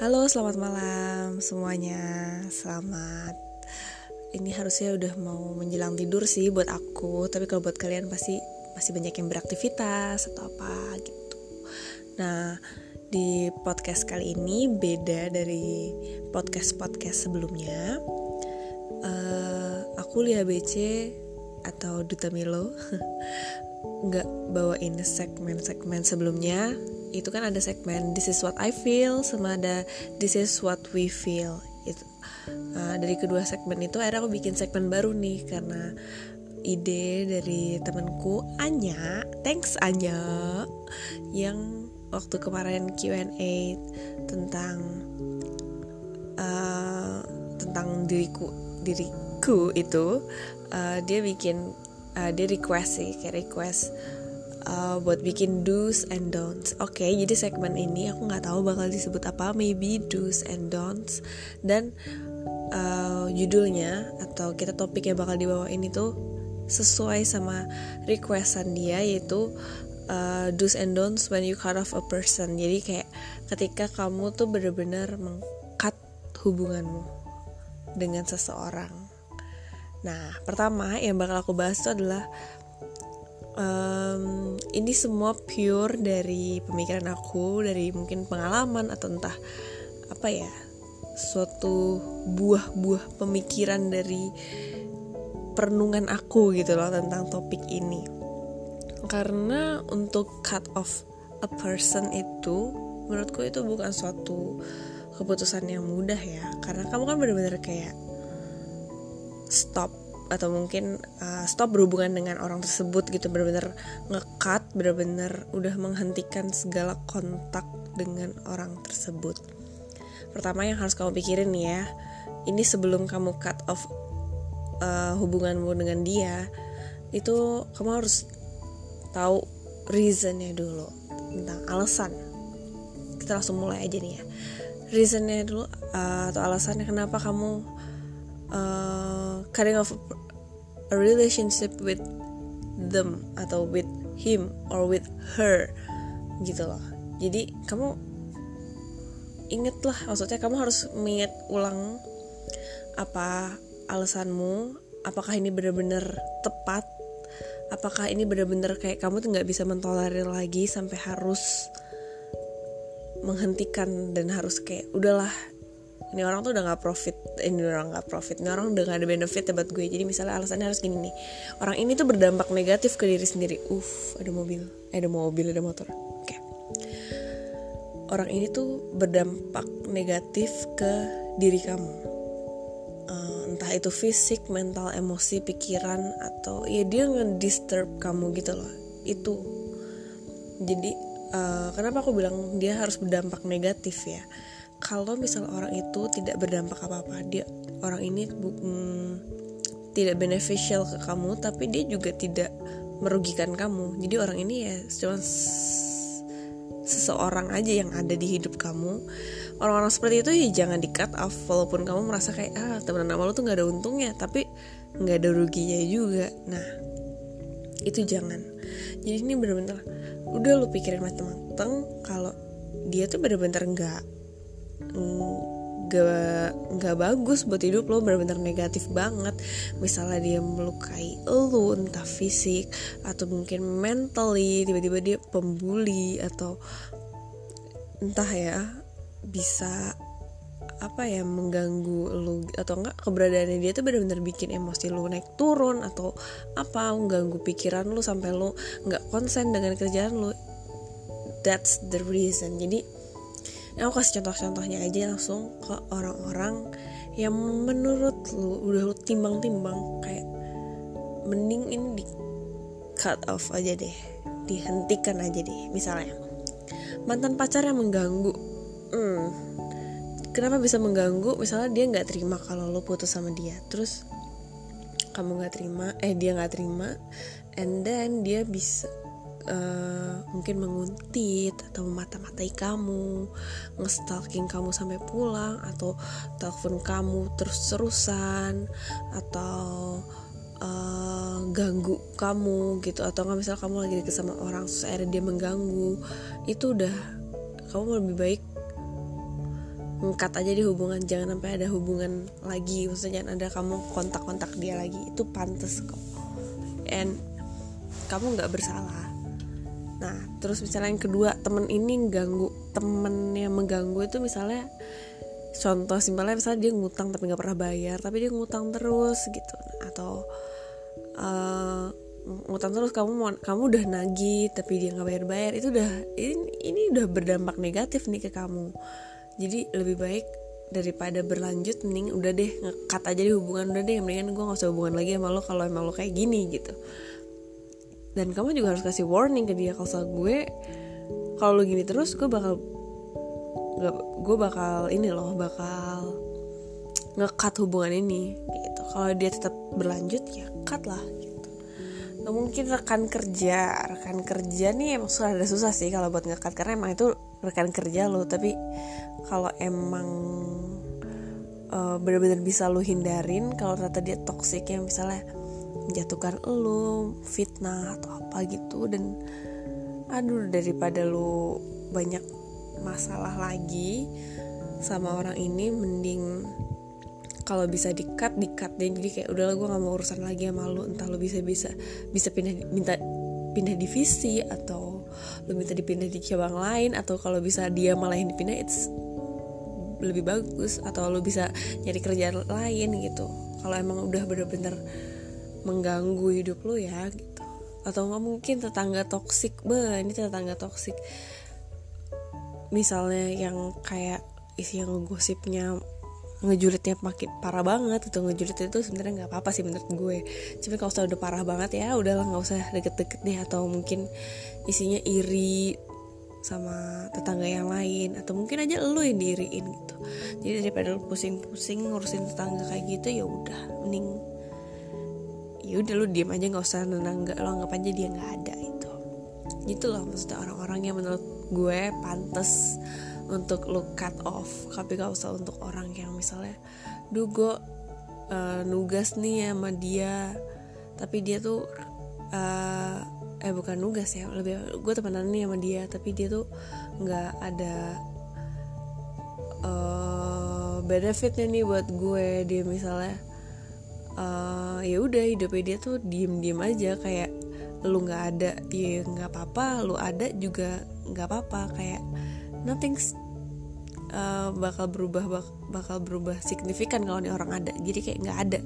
Halo, selamat malam semuanya. Selamat. Ini harusnya udah mau menjelang tidur sih buat aku, tapi kalau buat kalian pasti masih banyak yang beraktivitas atau apa gitu. Nah, di podcast kali ini beda dari podcast-podcast sebelumnya. Uh, aku Lia BC atau Duta Milo nggak bawain segmen-segmen sebelumnya itu kan ada segmen this is what I feel sama ada this is what we feel itu uh, dari kedua segmen itu akhirnya aku bikin segmen baru nih karena ide dari temanku Anya thanks Anya yang waktu kemarin Q&A tentang uh, tentang diriku diriku itu uh, dia bikin uh, dia request sih kayak request uh, buat bikin do's and don'ts. Oke, okay, jadi segmen ini aku nggak tahu bakal disebut apa, maybe do's and don'ts. Dan uh, judulnya atau kita topik yang bakal dibawain itu sesuai sama requestan dia yaitu uh, do's and don'ts when you cut off a person. Jadi kayak ketika kamu tuh bener-bener mengkat hubunganmu dengan seseorang. Nah, pertama yang bakal aku bahas itu adalah um, ini semua pure dari pemikiran aku dari mungkin pengalaman atau entah apa ya suatu buah-buah pemikiran dari perenungan aku gitu loh tentang topik ini. Karena untuk cut off a person itu menurutku itu bukan suatu keputusan yang mudah ya. Karena kamu kan benar-benar kayak stop atau mungkin uh, stop berhubungan dengan orang tersebut gitu benar-benar ngekat benar-benar udah menghentikan segala kontak dengan orang tersebut. Pertama yang harus kamu pikirin ya ini sebelum kamu cut off uh, hubunganmu dengan dia itu kamu harus tahu reasonnya dulu tentang alasan. Kita langsung mulai aja nih ya. Reasonnya dulu uh, atau alasannya kenapa kamu uh, cutting off a relationship with them atau with him or with her gitu loh. Jadi kamu ingetlah maksudnya kamu harus mengingat ulang apa alasanmu apakah ini benar-benar tepat apakah ini benar-benar kayak kamu tuh nggak bisa mentolerir lagi sampai harus menghentikan dan harus kayak udahlah ini orang tuh udah gak profit ini orang gak profit. Ini orang udah gak ada benefit ya buat gue. Jadi misalnya alasannya harus gini nih. Orang ini tuh berdampak negatif ke diri sendiri. Uff ada mobil. Eh, ada mobil ada motor. Oke. Okay. orang ini tuh berdampak negatif ke diri kamu. Uh, entah itu fisik mental emosi pikiran atau ya dia nge-disturb kamu gitu loh. Itu. Jadi uh, kenapa aku bilang dia harus berdampak negatif ya kalau misal orang itu tidak berdampak apa-apa dia orang ini mm, tidak beneficial ke kamu tapi dia juga tidak merugikan kamu. Jadi orang ini ya cuma seseorang aja yang ada di hidup kamu. Orang-orang seperti itu ya jangan di cut off walaupun kamu merasa kayak ah teman nama lo tuh nggak ada untungnya tapi nggak ada ruginya juga. Nah itu jangan. Jadi ini bener-bener udah lu pikirin mateng-mateng kalau dia tuh bener-bener nggak gak nggak bagus buat hidup lo benar-benar negatif banget. Misalnya dia melukai lo entah fisik atau mungkin mentally tiba-tiba dia pembuli atau entah ya bisa apa ya mengganggu lo atau enggak keberadaannya dia tuh benar-benar bikin emosi lo naik turun atau apa mengganggu pikiran lo sampai lo nggak konsen dengan kerjaan lo. That's the reason. Jadi Nah, aku kasih contoh-contohnya aja langsung ke orang-orang yang menurut lu udah lu timbang-timbang kayak mending ini di cut off aja deh dihentikan aja deh misalnya. Mantan pacar yang mengganggu. Hmm, kenapa bisa mengganggu? Misalnya dia nggak terima kalau lo putus sama dia terus kamu nggak terima eh dia nggak terima and then dia bisa uh, mungkin menguntit atau memata-matai kamu, ngestalking kamu sampai pulang atau telepon kamu terus-terusan atau uh, ganggu kamu gitu. Atau nggak misal kamu lagi deket sama orang terus dia mengganggu itu udah kamu lebih baik ngkat aja di hubungan. Jangan sampai ada hubungan lagi maksudnya jangan ada kamu kontak-kontak dia lagi. Itu pantas kok. And kamu nggak bersalah nah terus misalnya yang kedua temen ini ganggu temen yang mengganggu itu misalnya contoh simpelnya misalnya dia ngutang tapi nggak pernah bayar tapi dia ngutang terus gitu. Atau uh, ngutang terus kamu mau kamu udah nagih tapi dia nggak bayar bayar itu udah ini ini udah berdampak negatif nih ke kamu. Jadi lebih baik daripada berlanjut mending udah deh ngekat aja di hubungan udah deh mendingan gue gak usah hubungan lagi sama lo kalau emang lo kayak gini gitu dan kamu juga harus kasih warning ke dia kalau gue kalau lo gini terus gue bakal gak, gue bakal ini loh bakal ngekat hubungan ini gitu. Kalau dia tetap berlanjut ya cut lah gitu. Nah, mungkin rekan kerja rekan kerja nih emang susah ada susah sih kalau buat ngekat karena emang itu rekan kerja lo tapi kalau emang uh, benar-benar bisa lo hindarin kalau ternyata dia toxic yang misalnya menjatuhkan lo fitnah atau apa gitu. Dan aduh daripada lo banyak masalah lagi sama orang ini mending kalau bisa dikat dikat deh. Jadi kayak udahlah gue nggak mau urusan lagi sama lo entah lo bisa bisa bisa pindah minta pindah divisi atau lo minta dipindah di cabang lain. Atau kalau bisa dia malah yang dipindah it's lebih bagus. Atau lo bisa nyari kerjaan lain gitu. Kalau emang udah bener-bener mengganggu hidup lo ya gitu. Atau nggak mungkin tetangga toksik be ini tetangga toksik. Misalnya yang kayak isi yang gosipnya ngejulitnya makin parah banget itu ngejulit itu sebenarnya nggak apa-apa sih menurut gue. Cuma kalau sudah udah parah banget ya udahlah nggak usah deket-deket deh atau mungkin isinya iri sama tetangga yang lain atau mungkin aja lo yang diiriin gitu. Jadi daripada lo pusing-pusing ngurusin tetangga kayak gitu ya udah mending ya udah lo diem aja nggak usah nenang nggak lo anggap aja dia nggak ada itu gitu loh maksudnya orang-orang yang menurut gue pantas untuk lo cut off. Tapi gak usah untuk orang yang misalnya duh gue uh, nugas nih sama dia. Tapi dia tuh uh, eh bukan nugas ya lebih gue temenan nih sama dia. Tapi dia tuh nggak ada uh, benefitnya nih buat gue. Dia misalnya uh, ya udah hidupnya dia tuh diem diem aja kayak lu nggak ada ya nggak apa-apa lu ada juga nggak apa-apa kayak nothing uh, bakal berubah bak bakal berubah signifikan kalau nih orang ada. Jadi kayak nggak ada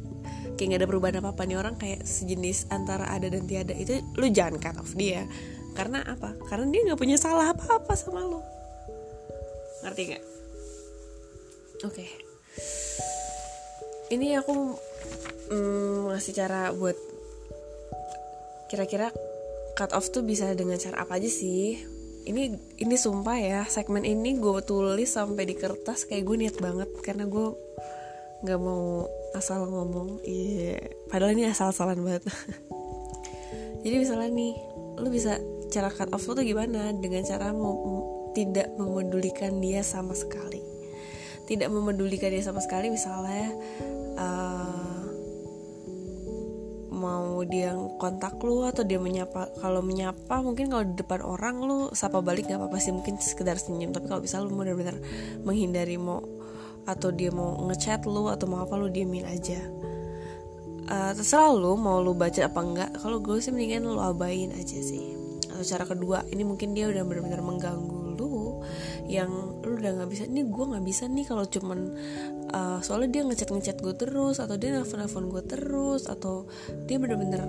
kayak nggak ada perubahan apa apa nih orang kayak sejenis antara ada dan tiada itu lu jangan cut off dia. Karena apa? Karena dia nggak punya salah apa apa sama lo ngerti nggak? Oke. Okay. ini aku mm, ngasih cara buat kira-kira cut off tuh bisa dengan cara apa aja sih? Ini ini sumpah ya segmen ini gue tulis sampai di kertas kayak gue niat banget karena gue nggak mau asal ngomong. Iya yeah. padahal ini asal-asalan banget. Jadi misalnya nih lu bisa cara cut off tuh gimana? Dengan cara mau tidak memedulikan dia sama sekali. Tidak memedulikan dia sama sekali misalnya uh, mau dia kontak lu atau dia menyapa kalau menyapa mungkin kalau di depan orang lu sapa balik nggak apa-apa sih mungkin sekedar senyum. Tapi kalau bisa lu benar-benar menghindari mau atau dia mau ngechat lu atau mau apa lu diemin aja. Uh, terserah lu mau lu baca apa enggak kalau gue sih mendingan lu abain aja sih. Atau cara kedua ini mungkin dia udah benar-benar mengganggu yang lu udah nggak bisa ini gue nggak bisa nih kalau cuman uh, soalnya dia ngechat ngechat gue terus atau dia nelfon nelfon gue terus atau dia bener-bener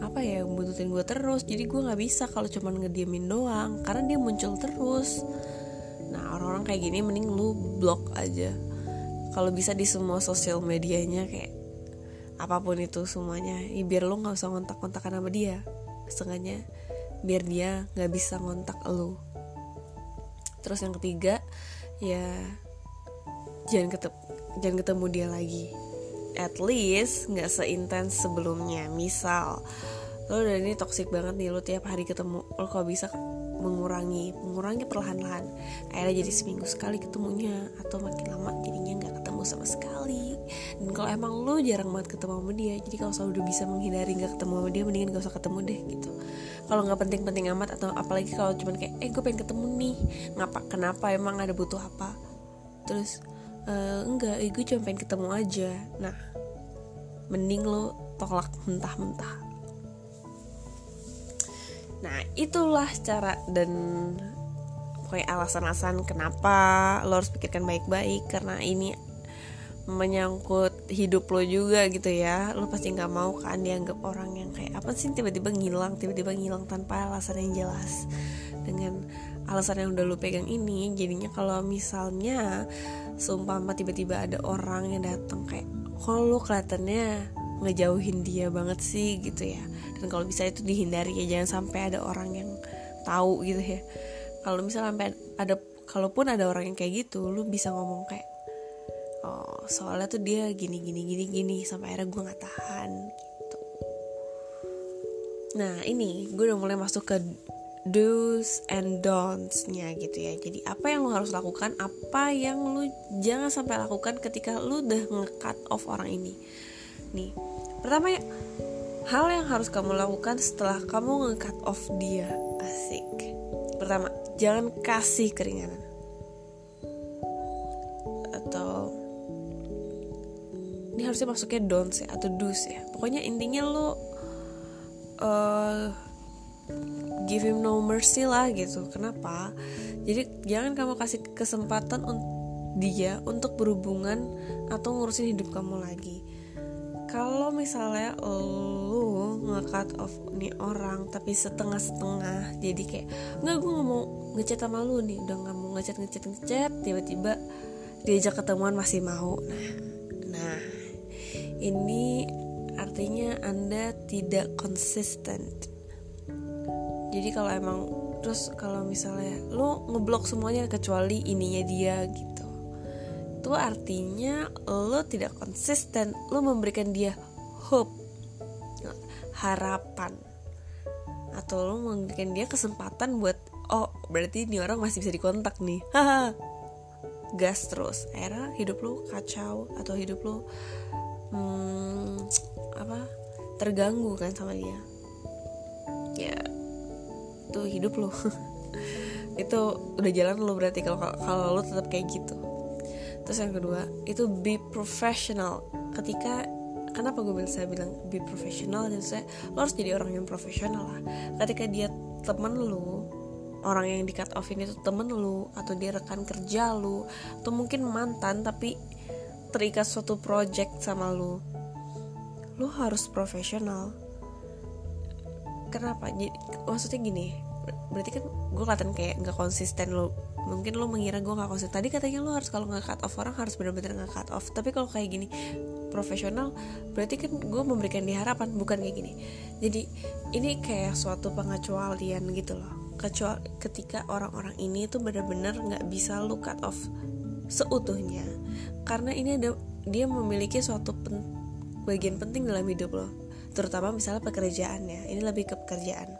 apa ya butuhin gue terus. Jadi gue nggak bisa kalau cuman ngediemin doang karena dia muncul terus. Nah orang-orang kayak gini mending lu blok aja. Kalau bisa di semua sosial medianya kayak apa pun itu semuanya ya biar lo nggak usah kontak-kontakan sama dia. Setengahnya biar dia nggak bisa ngontak lo terus yang ketiga ya jangan ketemu jangan ketemu dia lagi. At least nggak seintens sebelumnya. Misal lo udah ini toxic banget nih lo tiap hari ketemu lo kok bisa mengurangi mengurangi perlahan-lahan. Akhirnya jadi seminggu sekali ketemunya atau makin lama jadinya nggak ketemu sama sekali. Dan kalau emang lo jarang banget ketemu sama dia jadi kalau selalu bisa menghindari nggak ketemu sama dia mendingan gak usah ketemu deh gitu. Kalau nggak penting-penting amat atau apalagi kalau cuman kayak eh gue pengen ketemu nih ngapa kenapa emang ada butuh apa? Terus e, enggak gue cuma pengen ketemu aja. Nah mending lo tolak mentah-mentah nah itulah cara dan pokoknya alasan-alasan kenapa lo harus pikirkan baik-baik karena ini menyangkut hidup lo juga gitu ya. Lo pasti nggak mau kan dianggap orang yang kayak apa sih tiba-tiba ngilang tiba-tiba ngilang tanpa alasan yang jelas. Dengan alasan yang udah lo pegang ini jadinya kalau misalnya seumpama tiba-tiba ada orang yang datang kayak kalau lo kelihatannya ngejauhin dia banget sih gitu ya dan kalau bisa itu dihindari ya jangan sampai ada orang yang tahu gitu ya kalau misalnya sampai ada kalaupun ada orang yang kayak gitu lu bisa ngomong kayak oh soalnya tuh dia gini gini gini gini sampai akhirnya gue nggak tahan gitu nah ini gue udah mulai masuk ke do's and don'ts-nya gitu ya. Jadi apa yang lo harus lakukan, apa yang lo jangan sampai lakukan ketika lo udah nge-cut off orang ini. Nih, pertama ya, hal yang harus kamu lakukan setelah kamu nge-cut off dia. Asik. Pertama, jangan kasih keringanan. harusnya masuknya don'ts ya atau do's ya pokoknya intinya lo uh, give him no mercy lah gitu kenapa jadi jangan kamu kasih kesempatan untuk dia untuk berhubungan atau ngurusin hidup kamu lagi kalau misalnya lo nge-cut off nih orang tapi setengah-setengah jadi kayak nggak gue nggak mau ngechat sama lu nih udah nggak mau ngechat ngechat ngechat tiba-tiba diajak ketemuan masih mau nah nah ini artinya Anda tidak konsisten. Jadi kalau emang terus kalau misalnya lo ngeblok semuanya kecuali ininya dia gitu. Itu artinya lo tidak konsisten, lo memberikan dia hope, harapan. Atau lo memberikan dia kesempatan buat oh, berarti ini orang masih bisa dikontak nih. Gas terus. Era hidup lo kacau atau hidup lo hmm, apa terganggu kan sama dia ya tuh hidup lo itu udah jalan lo berarti kalau kalau lo tetap kayak gitu terus yang kedua itu be professional. Ketika kenapa gue bisa bilang be professional? Dan saya lo harus jadi orang yang profesional lah. Ketika dia temen lo orang yang di cut off ini tuh temen lu atau dia rekan kerja lu atau mungkin mantan tapi terikat suatu project sama lu lu harus profesional. Kenapa? Jadi maksudnya gini berarti kan gue kelihatan kayak nggak konsisten lo mungkin lo mengira gue nggak konsisten tadi katanya lo harus kalau nggak cut off orang harus benar-benar nggak cut off. Tapi kalau kayak gini profesional berarti kan gue memberikan dia harapan bukan kayak gini. Jadi ini kayak suatu pengecualian gitu loh. Kecuali ketika orang-orang ini tuh benar-benar nggak bisa lo cut off seutuhnya. Karena ini ada dia memiliki suatu pen, bagian penting dalam hidup lo. Terutama misalnya pekerjaannya. Ini lebih ke pekerjaan.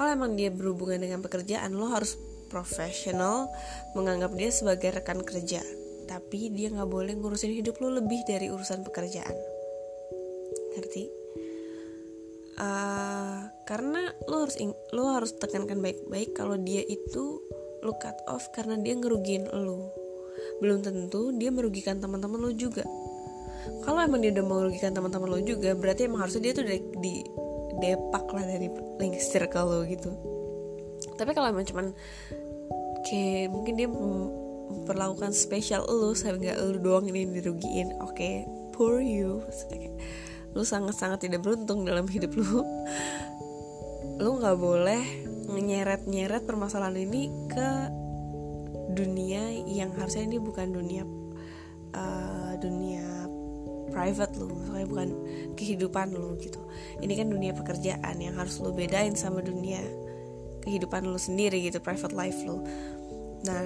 Kalau emang dia berhubungan dengan pekerjaan lo harus profesional menganggap dia sebagai rekan kerja tapi dia nggak boleh ngurusin hidup lo lebih dari urusan pekerjaan. Ngerti? Uh, karena lo harus lo harus tekankan baik-baik kalau dia itu lo cut off karena dia ngerugiin lo belum tentu dia merugikan teman-teman lo juga. Kalau emang dia udah merugikan teman-teman lo juga berarti emang harusnya dia tuh di, di depak lah dari link circle lo gitu. Tapi kalau emang cuman kayak mungkin dia memperlakukan spesial lo sehingga lo doang ini dirugiin. Oke okay, poor you. Lo sangat-sangat tidak beruntung dalam hidup lo lo nggak boleh nyeret-nyeret permasalahan ini ke dunia yang harusnya ini bukan dunia uh, dunia private lo misalnya bukan kehidupan lo gitu. Ini kan dunia pekerjaan yang harus lo bedain sama dunia kehidupan lo sendiri gitu private life lo nah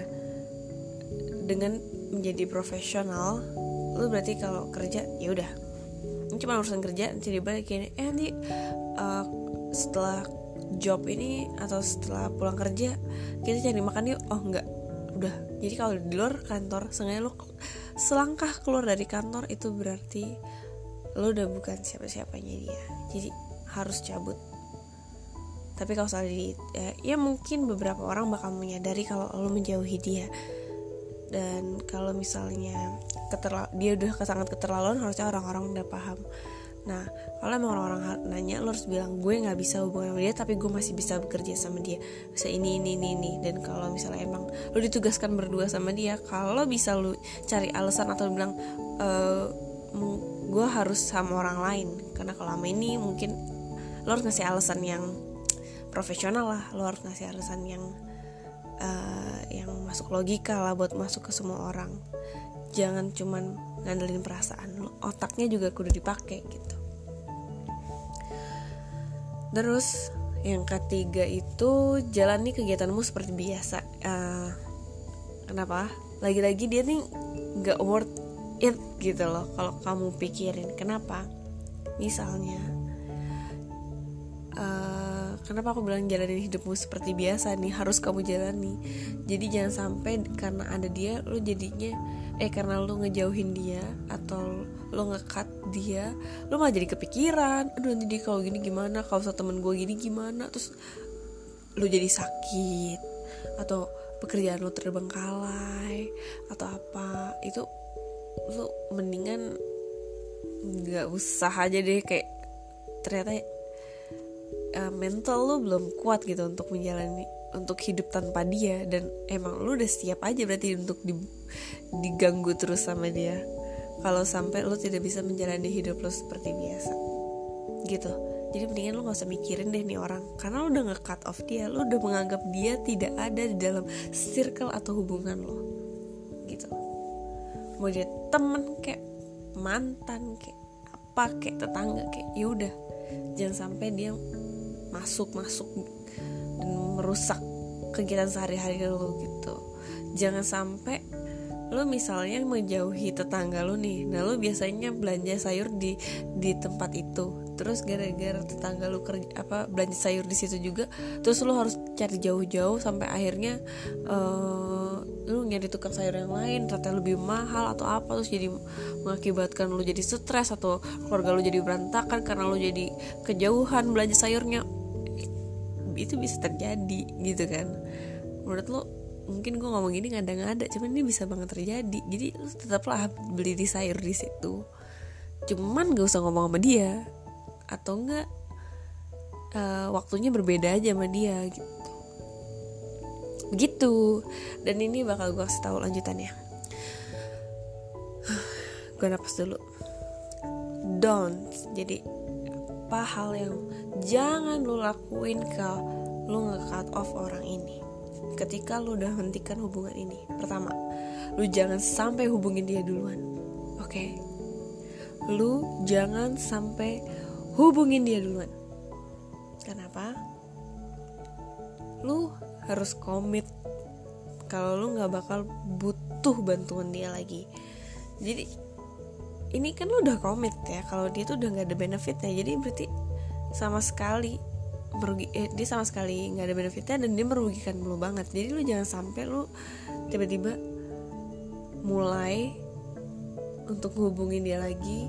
dengan menjadi profesional lo berarti kalau kerja ya udah. Ini cuma urusan kerja jadi balik ini eh nanti uh, setelah job ini atau setelah pulang kerja kita cari makan yuk. Oh enggak. Udah. Jadi kalau di luar kantor sengaja lo selangkah keluar dari kantor itu berarti lo udah bukan siapa-siapanya dia. Jadi harus cabut tapi kalau soal di ya, ya mungkin beberapa orang bakal menyadari kalau lo menjauhi dia. Dan kalau misalnya keterla dia udah sangat keterlaluan harusnya orang-orang udah paham. Nah kalau emang orang-orang nanya lo harus bilang gue nggak bisa hubungan sama dia tapi gue masih bisa bekerja sama dia. Bisa ini ini ini ini. Dan kalau misalnya emang lo ditugaskan berdua sama dia kalau bisa lo cari alasan atau bilang e, gue harus sama orang lain. Karena kalau sama ini mungkin lo harus ngasih alasan yang profesional lah lo harus ngasih alasan yang uh, yang masuk logika lah buat masuk ke semua orang. Jangan cuman ngandelin perasaan lo otaknya juga kudu dipakai gitu. Terus yang ketiga itu jalani kegiatanmu seperti biasa. Uh, kenapa? Lagi-lagi dia nih nggak worth it gitu loh kalau kamu pikirin. Kenapa? Misalnya uh, kenapa aku bilang jalanin hidupmu seperti biasa nih? Harus kamu jalani. Jadi jangan sampai karena ada dia lo jadinya eh karena lo ngejauhin dia atau lo ngekat dia lo malah jadi kepikiran. Aduh nanti dia kalau gini gimana? Kalau sama temen gue gini gimana? Terus lo jadi sakit atau pekerjaan lo terbengkalai atau apa itu lu mendingan nggak usah aja deh kayak ternyata uh, mental lu belum kuat gitu untuk menjalani untuk hidup tanpa dia. Dan emang lu udah siap aja berarti untuk di, diganggu terus sama dia. Kalau sampai lu tidak bisa menjalani hidup lu seperti biasa. Gitu. Jadi mendingan lu gak usah mikirin deh nih orang. Karena lu udah nge-cut off dia lu udah menganggap dia tidak ada di dalam circle atau hubungan lo gitu. Mau dia temen kayak mantan kayak apa kayak tetangga kayak yaudah jangan sampai dia masuk masuk dan merusak kegiatan sehari-hari lo gitu. Jangan sampai lo misalnya menjauhi tetangga lo nih nah lo biasanya belanja sayur di di tempat itu. Terus gara-gara tetangga lo kerja apa belanja sayur di situ juga terus lo harus cari jauh-jauh sampai akhirnya uh, lu nyari tukang sayur yang lain ternyata lebih mahal atau apa terus jadi mengakibatkan lu jadi stres atau keluarga lu jadi berantakan karena lu jadi kejauhan belanja sayurnya itu bisa terjadi gitu kan. Menurut lo mungkin gue ngomong gini ngada-ngada cuman ini bisa banget terjadi. Jadi lu tetaplah beli di sayur di situ. Cuman gak usah ngomong sama dia atau enggak uh, waktunya berbeda aja sama dia gitu. Begitu. Dan ini bakal gue kasih tahu lanjutannya. Gue napas dulu. Don't. Jadi apa hal yang jangan lu lakuin kalau lu nge-cut off orang ini ketika lu udah hentikan hubungan ini. Pertama lu jangan sampai hubungin dia duluan oke? Okay? lu jangan sampai hubungin dia duluan. Kenapa? Lu harus komit kalau lu nggak bakal butuh bantuan dia lagi. Jadi ini kan lu udah komit ya kalau dia tuh udah nggak ada benefitnya. Jadi berarti sama sekali merugi eh, dia sama sekali nggak ada benefitnya dan dia merugikan lu banget. Jadi lu jangan sampai lu tiba-tiba mulai untuk hubungin dia lagi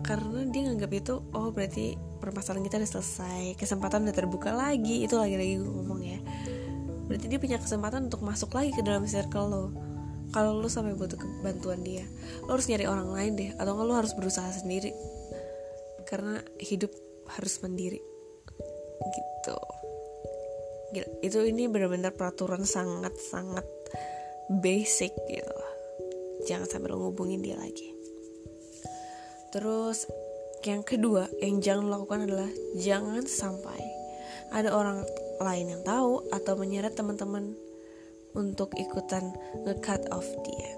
karena dia nganggap itu oh berarti permasalahan kita udah selesai kesempatan udah terbuka lagi. Itu lagi-lagi gue ngomong ya. Berarti dia punya kesempatan untuk masuk lagi ke dalam circle lo kalau lo sampai butuh bantuan dia lo harus nyari orang lain deh. Atau lo harus berusaha sendiri. Karena hidup harus mandiri. Gitu. Gila, itu ini benar-benar peraturan sangat-sangat basic gitu. Jangan sampai lo ngubungin dia lagi. Terus yang kedua yang jangan lakukan adalah jangan sampai ada orang lain yang tahu atau menyeret teman-teman untuk ikutan nge-cut off dia.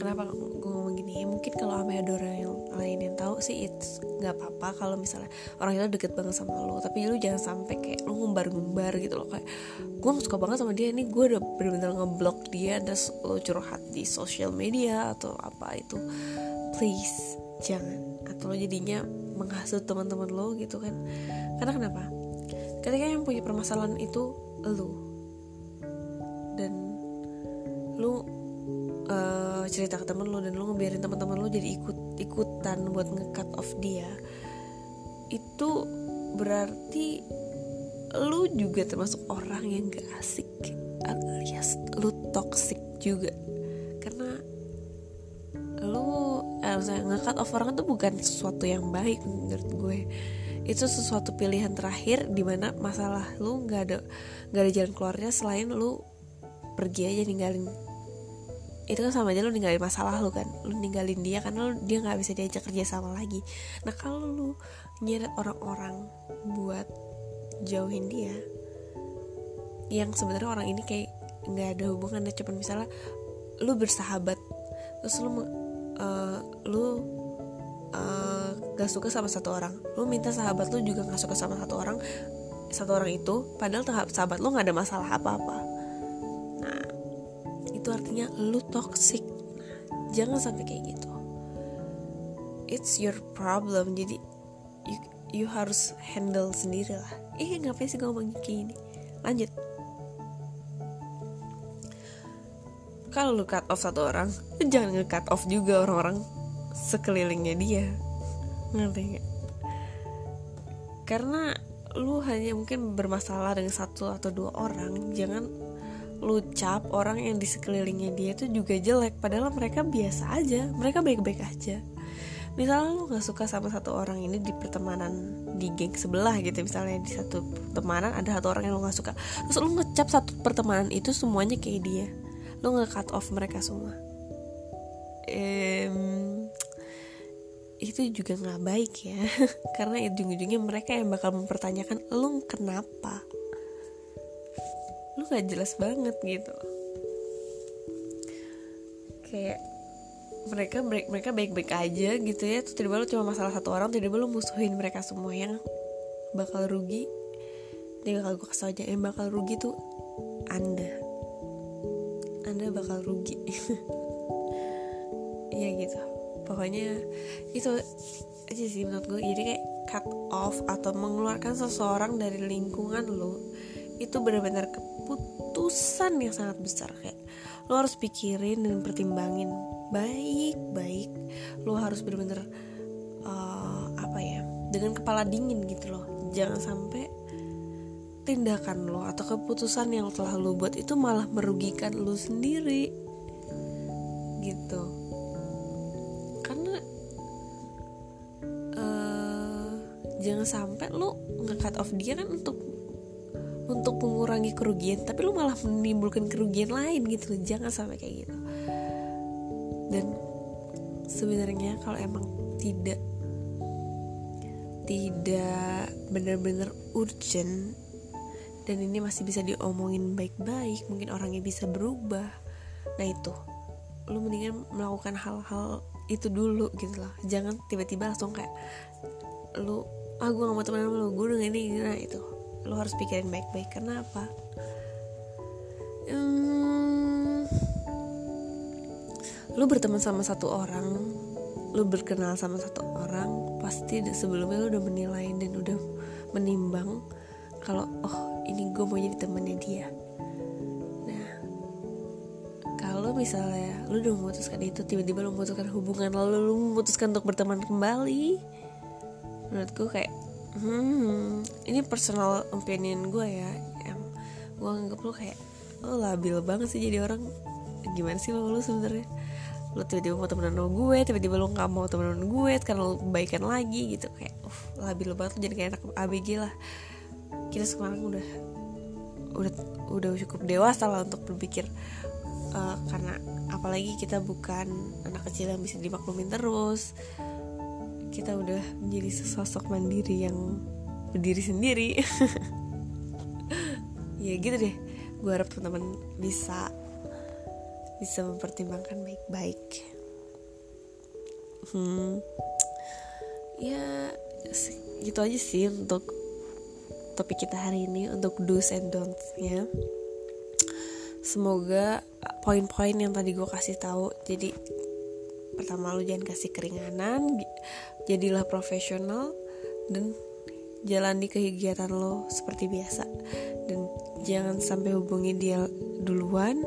Kenapa gue ngomong gini? Ya mungkin kalau ada orang yang lain yang tahu sih it's nggak apa-apa kalau misalnya orang itu deket banget sama lo tapi lu jangan sampai kayak lu ngumbar-ngumbar gitu loh. Kayak gue suka banget sama dia. Ini gue udah bener-bener ngeblok dia dan lo curhat di social media atau apa itu. Please jangan. Atau lo jadinya menghasut teman-teman lo gitu kan. Karena kenapa? Ketika yang punya permasalahan itu lu dan lu uh, cerita ke temen lu dan lu ngebiarin teman-teman lu jadi ikut ikutan buat ngecut off dia. Itu berarti lu juga termasuk orang yang gak asik alias lu toxic juga. Karena lu eh, nge-cut off orang tuh bukan sesuatu yang baik menurut gue. Itu sesuatu pilihan terakhir di mana masalah lu nggak ada nggak ada jalan keluarnya selain lu pergi aja ninggalin itu kan sama aja lu ninggalin masalah lu kan lu ninggalin dia karena lu, dia nggak bisa diajak kerja sama lagi. Nah kalau lu nyeret orang-orang buat jauhin dia yang sebenarnya orang ini kayak nggak ada hubungannya cuman misalnya lu bersahabat terus lu uh, lu uh, gak suka sama satu orang lu minta sahabat lu juga gak suka sama satu orang satu orang itu padahal sahabat lu nggak ada masalah apa-apa artinya lu toxic. Jangan sampai kayak gitu. It's your problem. Jadi you, you harus handle sendiri lah. Eh ngapain sih ngomong kayak gini? Lanjut. Kalau lu cut off satu orang lu jangan nge-cut off juga orang-orang sekelilingnya dia. Ngerti gak? karena lu hanya mungkin bermasalah dengan satu atau dua orang jangan lu cap orang yang di sekelilingnya dia itu juga jelek padahal mereka biasa aja mereka baik-baik aja. Misalnya lu nggak suka sama satu orang ini di pertemanan di geng sebelah gitu misalnya di satu pertemanan ada satu orang yang lu nggak suka terus lu ngecap satu pertemanan itu semuanya kayak dia. Lo nggak cut off mereka semua. Um, itu juga nggak baik ya karena ujung-ujungnya mereka yang bakal mempertanyakan lo kenapa? lo nggak jelas banget gitu. Kayak mereka mereka baik-baik aja gitu ya. Tuh tiba-tiba lo cuma masalah satu orang tiba-tiba lo musuhin mereka semua yang bakal rugi. Dia bakal gue kasih aja yang bakal rugi tuh anda. Anda bakal rugi. Ya gitu. Pokoknya itu aja sih menurut gue jadi kayak cut off atau mengeluarkan seseorang dari lingkungan lo itu benar-benar keputusan yang sangat besar kayak lo harus pikirin dan pertimbangin baik-baik. Lo harus benar-benar uh, apa ya dengan kepala dingin gitu loh. Jangan sampai tindakan lo atau keputusan yang telah lo buat itu malah merugikan lo sendiri. Gitu. Karena uh, jangan sampai lo nge-cut off dia kan untuk untuk mengurangi kerugian tapi lo malah menimbulkan kerugian lain gitu jangan sampai kayak gitu. Dan sebenarnya kalau emang tidak tidak benar-benar urgent dan ini masih bisa diomongin baik-baik mungkin orangnya bisa berubah nah itu. Lu mendingan melakukan hal-hal itu dulu gitu loh jangan tiba-tiba langsung kayak lu ah gue gak mau temenan sama lu gue udah ini nah itu lu harus pikirin baik-baik karena apa? Hmm, lu berteman sama satu orang lu berkenal sama satu orang pasti sebelumnya lu udah menilai dan udah menimbang kalau oh ini gue mau jadi temennya dia. Nah kalau misalnya lu udah memutuskan itu tiba-tiba lu memutuskan hubungan lalu lu memutuskan untuk berteman kembali menurut gue kayak hmm ini personal opinion gue ya yang gue anggap lu kayak lo labil banget sih jadi orang. Gimana sih lo lu sebenarnya? Lo tiba-tiba mau temenan sama gue tiba-tiba lo nggak mau temenan gue karena lo baikan lagi gitu. Kayak uh labil banget lo jadi kayak anak ABG lah. Kita sekarang udah udah udah cukup dewasa lah untuk berpikir uh, karena apalagi kita bukan anak kecil yang bisa dimaklumin terus kita udah menjadi sesosok mandiri yang berdiri sendiri. Ya gitu deh. Gue harap teman-teman bisa bisa mempertimbangkan baik-baik. Hmm. Ya gitu aja sih untuk topik kita hari ini untuk do's and don'ts ya semoga poin-poin yang tadi gue kasih tahu jadi pertama lu jangan kasih keringanan jadilah profesional dan jalani kegiatan lo seperti biasa. Dan jangan sampai hubungi dia duluan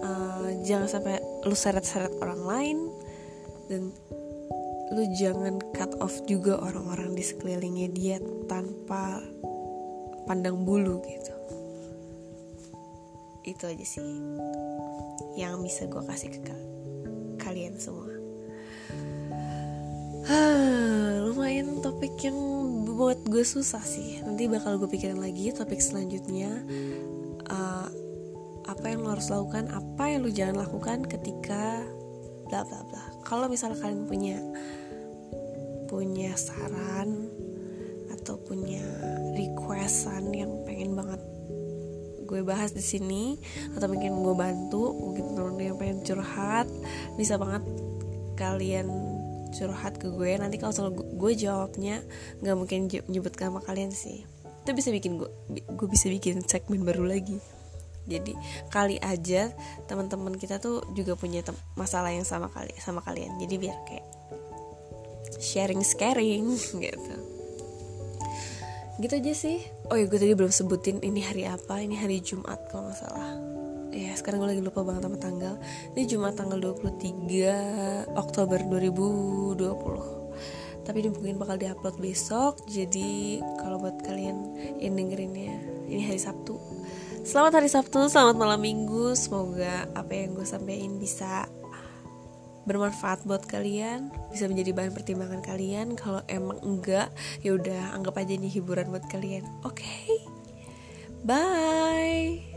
uh, jangan sampai lu seret-seret orang lain dan lu jangan cut off juga orang-orang di sekelilingnya dia tanpa pandang bulu gitu. Itu aja sih yang bisa gue kasih ke kalian semua lumayan topik yang buat gue susah sih. Nanti bakal gue pikirin lagi topik selanjutnya. Uh, apa yang lo harus lakukan apa yang lo jangan lakukan ketika bla bla bla. Kalau misalnya kalian punya punya saran atau punya requestan yang pengen banget gue bahas di sini atau mungkin gue bantu mungkin temen-temen yang pengen curhat bisa banget kalian curhat ke gue nanti kalau selalu gue jawabnya nggak mungkin nyebut nama kalian sih. Itu bisa bikin gue gue bisa bikin segmen baru lagi. Jadi kali aja teman-teman kita tuh juga punya masalah yang sama kali sama kalian. Jadi biar kayak sharing caring gitu. Gitu aja sih. Oh ya gue tadi belum sebutin ini hari apa ini hari Jumat kalau nggak salah ya sekarang gue lagi lupa banget sama tanggal. Ini Jumat tanggal 23 Oktober 2020 tapi ini mungkin bakal diupload besok jadi kalau buat kalian yang dengerinnya ini hari Sabtu. Selamat hari Sabtu selamat malam minggu. Semoga apa yang gue sampaikan bisa bermanfaat buat kalian bisa menjadi bahan pertimbangan kalian. Kalau emang enggak ya udah anggap aja ini hiburan buat kalian. Oke? Okay? bye